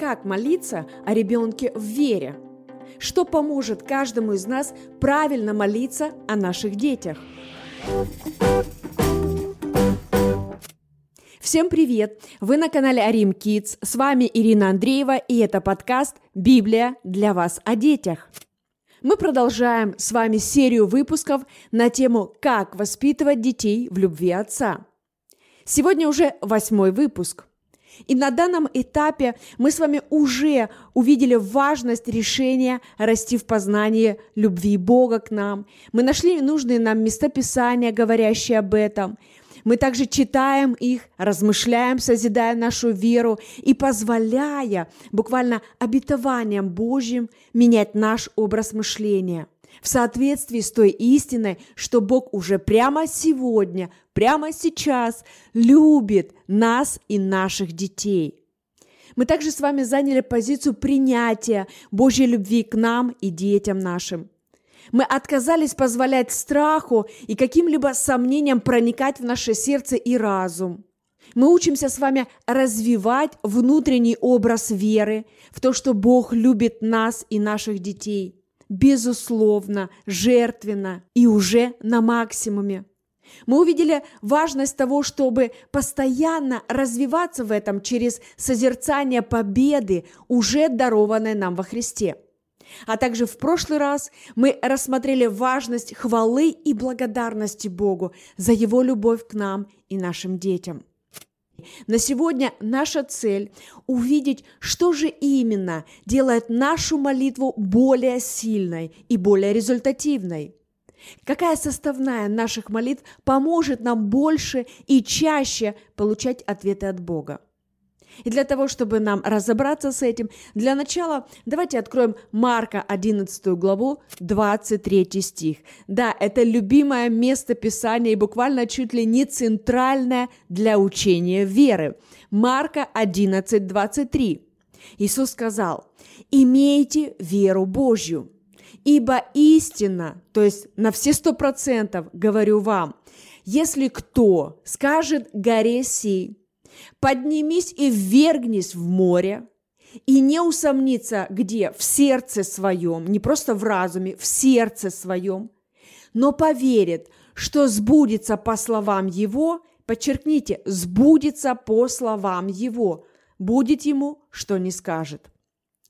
как молиться о ребенке в вере? Что поможет каждому из нас правильно молиться о наших детях? Всем привет! Вы на канале Арим Kids. С вами Ирина Андреева, и это подкаст «Библия для вас о детях». Мы продолжаем с вами серию выпусков на тему «Как воспитывать детей в любви отца». Сегодня уже восьмой выпуск. И на данном этапе мы с вами уже увидели важность решения расти в познании любви Бога к нам. Мы нашли нужные нам местописания, говорящие об этом. Мы также читаем их, размышляем, созидая нашу веру и позволяя буквально обетованием Божьим менять наш образ мышления – в соответствии с той истиной, что Бог уже прямо сегодня, прямо сейчас любит нас и наших детей. Мы также с вами заняли позицию принятия Божьей любви к нам и детям нашим. Мы отказались позволять страху и каким-либо сомнениям проникать в наше сердце и разум. Мы учимся с вами развивать внутренний образ веры в то, что Бог любит нас и наших детей – безусловно, жертвенно и уже на максимуме. Мы увидели важность того, чтобы постоянно развиваться в этом через созерцание победы, уже дарованной нам во Христе. А также в прошлый раз мы рассмотрели важность хвалы и благодарности Богу за Его любовь к нам и нашим детям. На сегодня наша цель – увидеть, что же именно делает нашу молитву более сильной и более результативной. Какая составная наших молитв поможет нам больше и чаще получать ответы от Бога? И для того, чтобы нам разобраться с этим, для начала давайте откроем Марка 11 главу, 23 стих. Да, это любимое место Писания и буквально чуть ли не центральное для учения веры. Марка 11, 23. Иисус сказал, «Имейте веру Божью, ибо истина, то есть на все сто процентов говорю вам, если кто скажет горе сей, поднимись и ввергнись в море, и не усомниться, где? В сердце своем, не просто в разуме, в сердце своем, но поверит, что сбудется по словам его, подчеркните, сбудется по словам его, будет ему, что не скажет.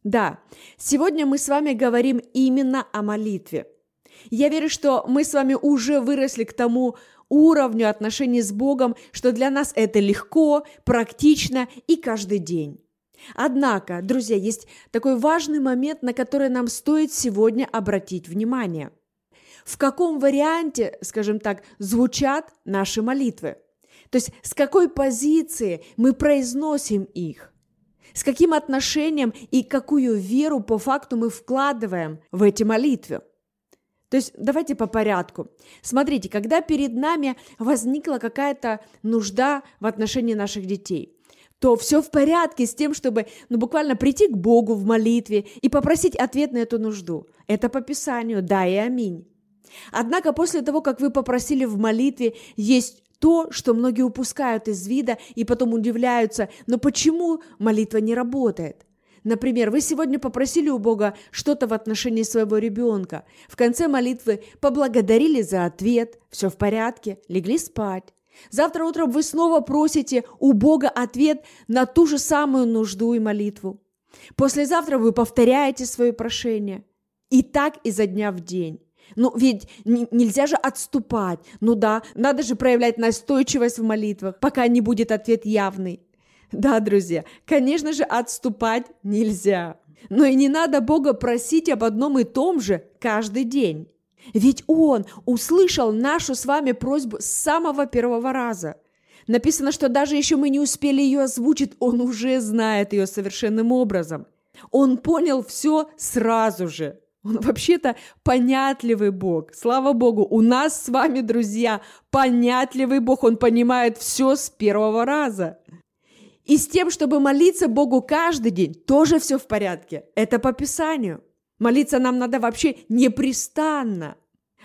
Да, сегодня мы с вами говорим именно о молитве. Я верю, что мы с вами уже выросли к тому уровню отношений с Богом, что для нас это легко, практично и каждый день. Однако, друзья, есть такой важный момент, на который нам стоит сегодня обратить внимание. В каком варианте, скажем так, звучат наши молитвы? То есть с какой позиции мы произносим их? С каким отношением и какую веру по факту мы вкладываем в эти молитвы? То есть давайте по порядку. Смотрите, когда перед нами возникла какая-то нужда в отношении наших детей, то все в порядке с тем, чтобы ну, буквально прийти к Богу в молитве и попросить ответ на эту нужду. Это по Писанию, да и аминь. Однако после того, как вы попросили в молитве, есть то, что многие упускают из вида и потом удивляются, но почему молитва не работает? Например, вы сегодня попросили у Бога что-то в отношении своего ребенка. В конце молитвы поблагодарили за ответ, все в порядке, легли спать. Завтра утром вы снова просите у Бога ответ на ту же самую нужду и молитву. Послезавтра вы повторяете свое прошение. И так изо дня в день. Ну, ведь нельзя же отступать. Ну да, надо же проявлять настойчивость в молитвах, пока не будет ответ явный. Да, друзья, конечно же, отступать нельзя. Но и не надо Бога просить об одном и том же каждый день. Ведь Он услышал нашу с вами просьбу с самого первого раза. Написано, что даже еще мы не успели ее озвучить, Он уже знает ее совершенным образом. Он понял все сразу же. Он вообще-то понятливый Бог. Слава Богу, у нас с вами, друзья, понятливый Бог. Он понимает все с первого раза. И с тем, чтобы молиться Богу каждый день, тоже все в порядке. Это по Писанию. Молиться нам надо вообще непрестанно.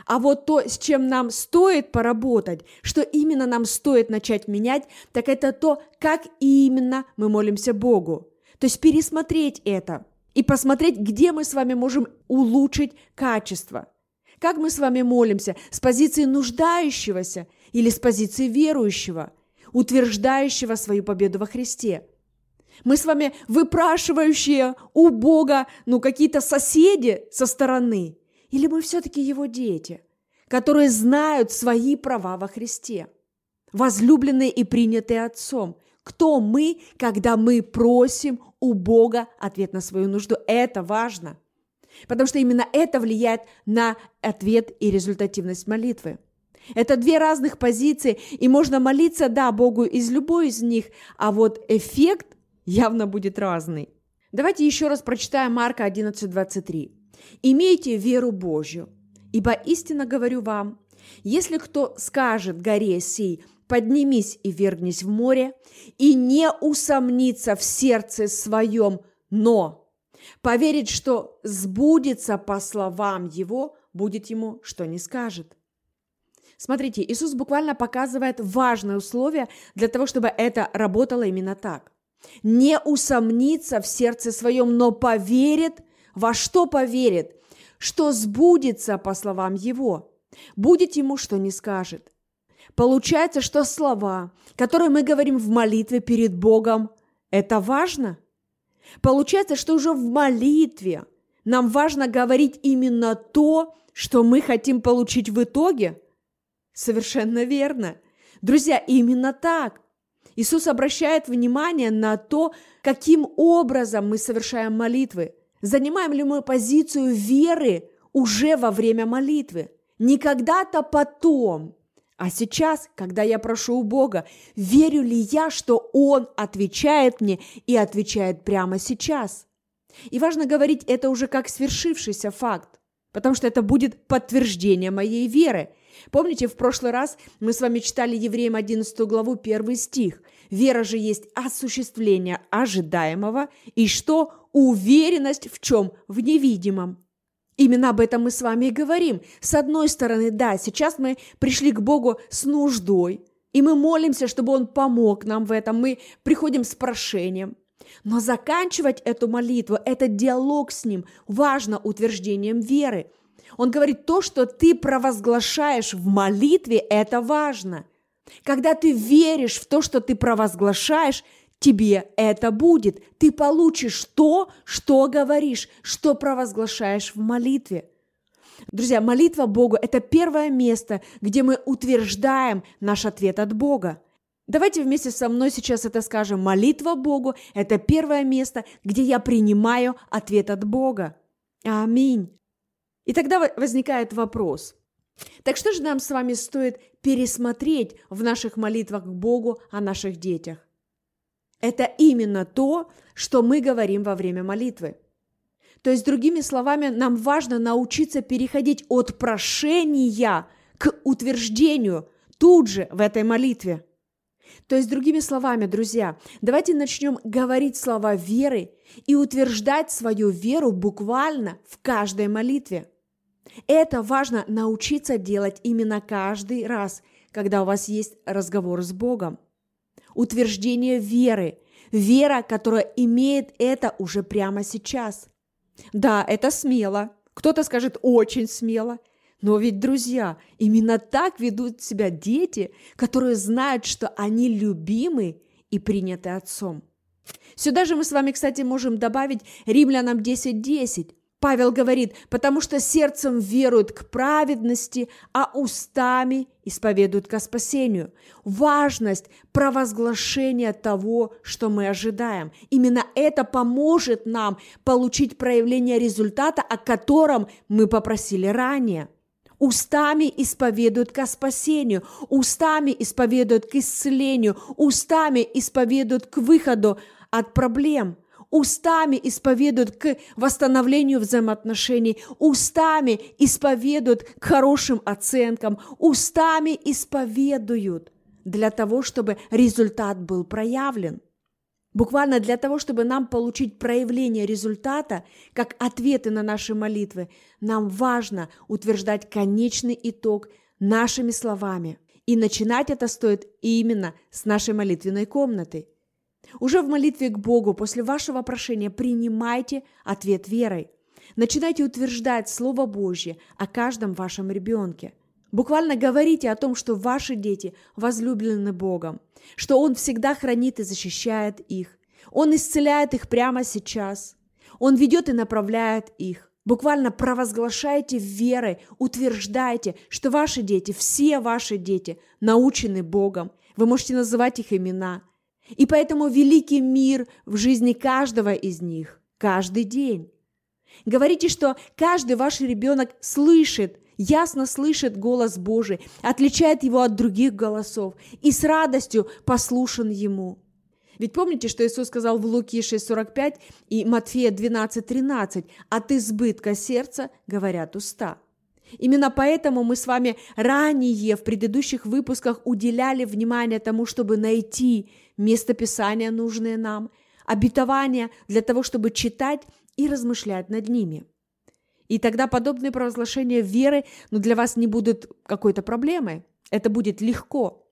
А вот то, с чем нам стоит поработать, что именно нам стоит начать менять, так это то, как именно мы молимся Богу. То есть пересмотреть это и посмотреть, где мы с вами можем улучшить качество. Как мы с вами молимся, с позиции нуждающегося или с позиции верующего, утверждающего свою победу во Христе. Мы с вами выпрашивающие у Бога, ну, какие-то соседи со стороны, или мы все-таки Его дети, которые знают свои права во Христе, возлюбленные и принятые Отцом. Кто мы, когда мы просим у Бога ответ на свою нужду? Это важно, потому что именно это влияет на ответ и результативность молитвы. Это две разных позиции, и можно молиться, да, Богу из любой из них, а вот эффект явно будет разный. Давайте еще раз прочитаем Марка 11:23. «Имейте веру Божью, ибо истинно говорю вам, если кто скажет горе сей, поднимись и вергнись в море, и не усомнится в сердце своем, но поверит, что сбудется по словам его, будет ему, что не скажет. Смотрите, Иисус буквально показывает важное условие для того, чтобы это работало именно так. Не усомнится в сердце своем, но поверит, во что поверит, что сбудется по словам его. Будет ему, что не скажет. Получается, что слова, которые мы говорим в молитве перед Богом, это важно. Получается, что уже в молитве нам важно говорить именно то, что мы хотим получить в итоге. Совершенно верно. Друзья, именно так. Иисус обращает внимание на то, каким образом мы совершаем молитвы. Занимаем ли мы позицию веры уже во время молитвы? Не когда-то потом, а сейчас, когда я прошу у Бога, верю ли я, что Он отвечает мне и отвечает прямо сейчас? И важно говорить это уже как свершившийся факт, потому что это будет подтверждение моей веры. Помните, в прошлый раз мы с вами читали Евреям 11 главу, 1 стих. «Вера же есть осуществление ожидаемого, и что? Уверенность в чем? В невидимом». Именно об этом мы с вами и говорим. С одной стороны, да, сейчас мы пришли к Богу с нуждой, и мы молимся, чтобы Он помог нам в этом, мы приходим с прошением. Но заканчивать эту молитву, этот диалог с Ним, важно утверждением веры. Он говорит, то, что ты провозглашаешь в молитве, это важно. Когда ты веришь в то, что ты провозглашаешь, тебе это будет. Ты получишь то, что говоришь, что провозглашаешь в молитве. Друзья, молитва Богу – это первое место, где мы утверждаем наш ответ от Бога. Давайте вместе со мной сейчас это скажем. Молитва Богу – это первое место, где я принимаю ответ от Бога. Аминь. И тогда возникает вопрос. Так что же нам с вами стоит пересмотреть в наших молитвах к Богу о наших детях? Это именно то, что мы говорим во время молитвы. То есть, другими словами, нам важно научиться переходить от прошения к утверждению тут же в этой молитве. То есть, другими словами, друзья, давайте начнем говорить слова веры и утверждать свою веру буквально в каждой молитве. Это важно научиться делать именно каждый раз, когда у вас есть разговор с Богом утверждение веры. Вера, которая имеет это уже прямо сейчас. Да, это смело. Кто-то скажет очень смело. Но ведь, друзья, именно так ведут себя дети, которые знают, что они любимы и приняты отцом. Сюда же мы с вами, кстати, можем добавить Римлянам 10.10. 10. Павел говорит, потому что сердцем веруют к праведности, а устами исповедуют ко спасению. Важность провозглашения того, что мы ожидаем. Именно это поможет нам получить проявление результата, о котором мы попросили ранее. Устами исповедуют ко спасению, устами исповедуют к исцелению, устами исповедуют к выходу от проблем – устами исповедуют к восстановлению взаимоотношений, устами исповедуют к хорошим оценкам, устами исповедуют для того, чтобы результат был проявлен. Буквально для того, чтобы нам получить проявление результата, как ответы на наши молитвы, нам важно утверждать конечный итог нашими словами. И начинать это стоит именно с нашей молитвенной комнаты – Уже в молитве к Богу после вашего прошения принимайте ответ верой. Начинайте утверждать Слово Божье о каждом вашем ребенке. Буквально говорите о том, что ваши дети возлюблены Богом, что Он всегда хранит и защищает их. Он исцеляет их прямо сейчас. Он ведет и направляет их. Буквально провозглашайте верой, утверждайте, что ваши дети, все ваши дети научены Богом. Вы можете называть их имена. И поэтому великий мир в жизни каждого из них каждый день. Говорите, что каждый ваш ребенок слышит, ясно слышит голос Божий, отличает его от других голосов и с радостью послушан ему. Ведь помните, что Иисус сказал в Луки 6,45 и Матфея 12,13 «От избытка сердца говорят уста». Именно поэтому мы с вами ранее в предыдущих выпусках уделяли внимание тому, чтобы найти местописания, нужные нам, обетования для того, чтобы читать и размышлять над ними. И тогда подобные провозглашения веры ну, для вас не будут какой-то проблемой. Это будет легко.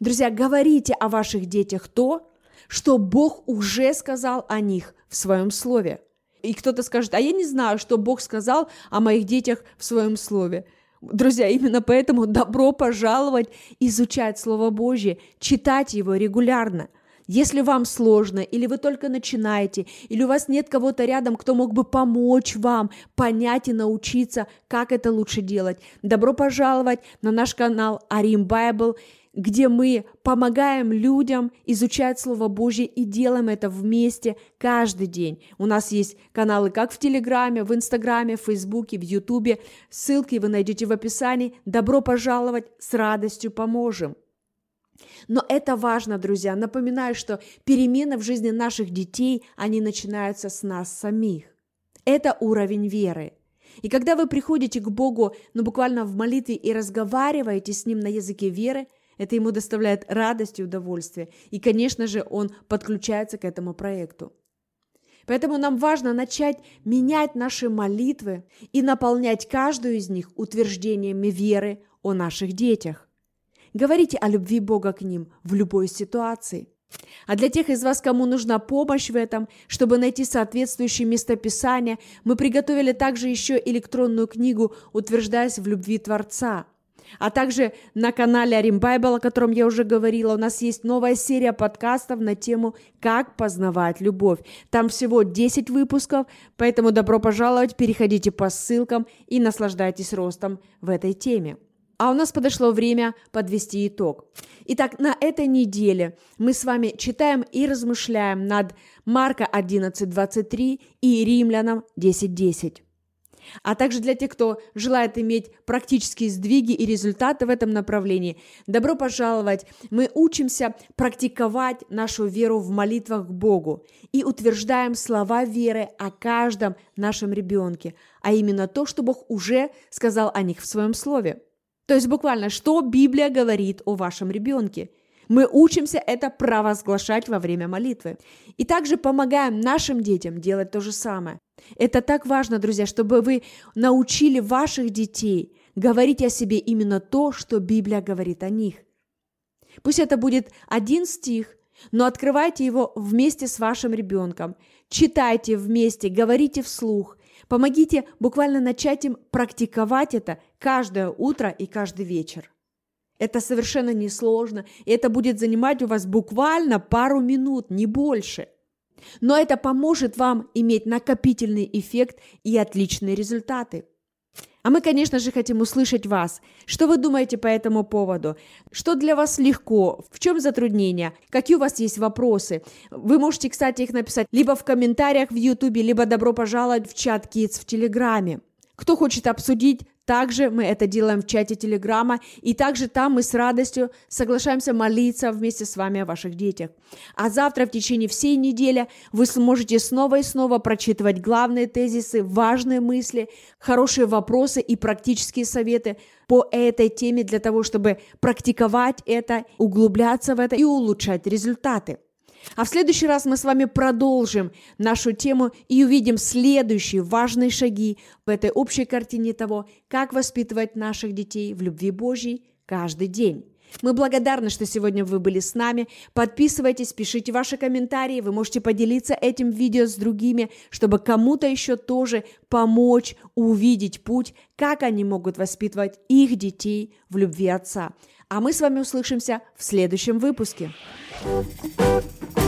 Друзья, говорите о ваших детях то, что Бог уже сказал о них в своем слове. И кто-то скажет, а я не знаю, что Бог сказал о моих детях в своем слове. Друзья, именно поэтому добро пожаловать изучать Слово Божье, читать его регулярно. Если вам сложно, или вы только начинаете, или у вас нет кого-то рядом, кто мог бы помочь вам понять и научиться, как это лучше делать, добро пожаловать на наш канал Арим Bible где мы помогаем людям изучать Слово Божье и делаем это вместе каждый день. У нас есть каналы как в Телеграме, в Инстаграме, в Фейсбуке, в Ютубе. Ссылки вы найдете в описании. Добро пожаловать, с радостью поможем. Но это важно, друзья. Напоминаю, что перемены в жизни наших детей, они начинаются с нас самих. Это уровень веры. И когда вы приходите к Богу, ну буквально в молитве и разговариваете с Ним на языке веры – это ему доставляет радость и удовольствие. И, конечно же, он подключается к этому проекту. Поэтому нам важно начать менять наши молитвы и наполнять каждую из них утверждениями веры о наших детях. Говорите о любви Бога к ним в любой ситуации. А для тех из вас, кому нужна помощь в этом, чтобы найти соответствующее местописание, мы приготовили также еще электронную книгу «Утверждаясь в любви Творца», а также на канале Арим Байбл, о котором я уже говорила, у нас есть новая серия подкастов на тему «Как познавать любовь». Там всего 10 выпусков, поэтому добро пожаловать, переходите по ссылкам и наслаждайтесь ростом в этой теме. А у нас подошло время подвести итог. Итак, на этой неделе мы с вами читаем и размышляем над Марка 11.23 и Римлянам 10.10 а также для тех, кто желает иметь практические сдвиги и результаты в этом направлении. Добро пожаловать! Мы учимся практиковать нашу веру в молитвах к Богу и утверждаем слова веры о каждом нашем ребенке, а именно то, что Бог уже сказал о них в своем слове. То есть буквально, что Библия говорит о вашем ребенке – мы учимся это провозглашать во время молитвы. И также помогаем нашим детям делать то же самое. Это так важно, друзья, чтобы вы научили ваших детей говорить о себе именно то, что Библия говорит о них. Пусть это будет один стих, но открывайте его вместе с вашим ребенком, читайте вместе, говорите вслух, помогите буквально начать им практиковать это каждое утро и каждый вечер. Это совершенно несложно, и это будет занимать у вас буквально пару минут, не больше – но это поможет вам иметь накопительный эффект и отличные результаты. А мы, конечно же, хотим услышать вас. Что вы думаете по этому поводу? Что для вас легко? В чем затруднения? Какие у вас есть вопросы? Вы можете, кстати, их написать либо в комментариях в YouTube, либо добро пожаловать в чат Kids в Телеграме. Кто хочет обсудить также мы это делаем в чате Телеграма, и также там мы с радостью соглашаемся молиться вместе с вами о ваших детях. А завтра в течение всей недели вы сможете снова и снова прочитывать главные тезисы, важные мысли, хорошие вопросы и практические советы по этой теме для того, чтобы практиковать это, углубляться в это и улучшать результаты. А в следующий раз мы с вами продолжим нашу тему и увидим следующие важные шаги в этой общей картине того, как воспитывать наших детей в любви Божьей каждый день. Мы благодарны, что сегодня вы были с нами. Подписывайтесь, пишите ваши комментарии. Вы можете поделиться этим видео с другими, чтобы кому-то еще тоже помочь увидеть путь, как они могут воспитывать их детей в любви Отца. А мы с вами услышимся в следующем выпуске. thank you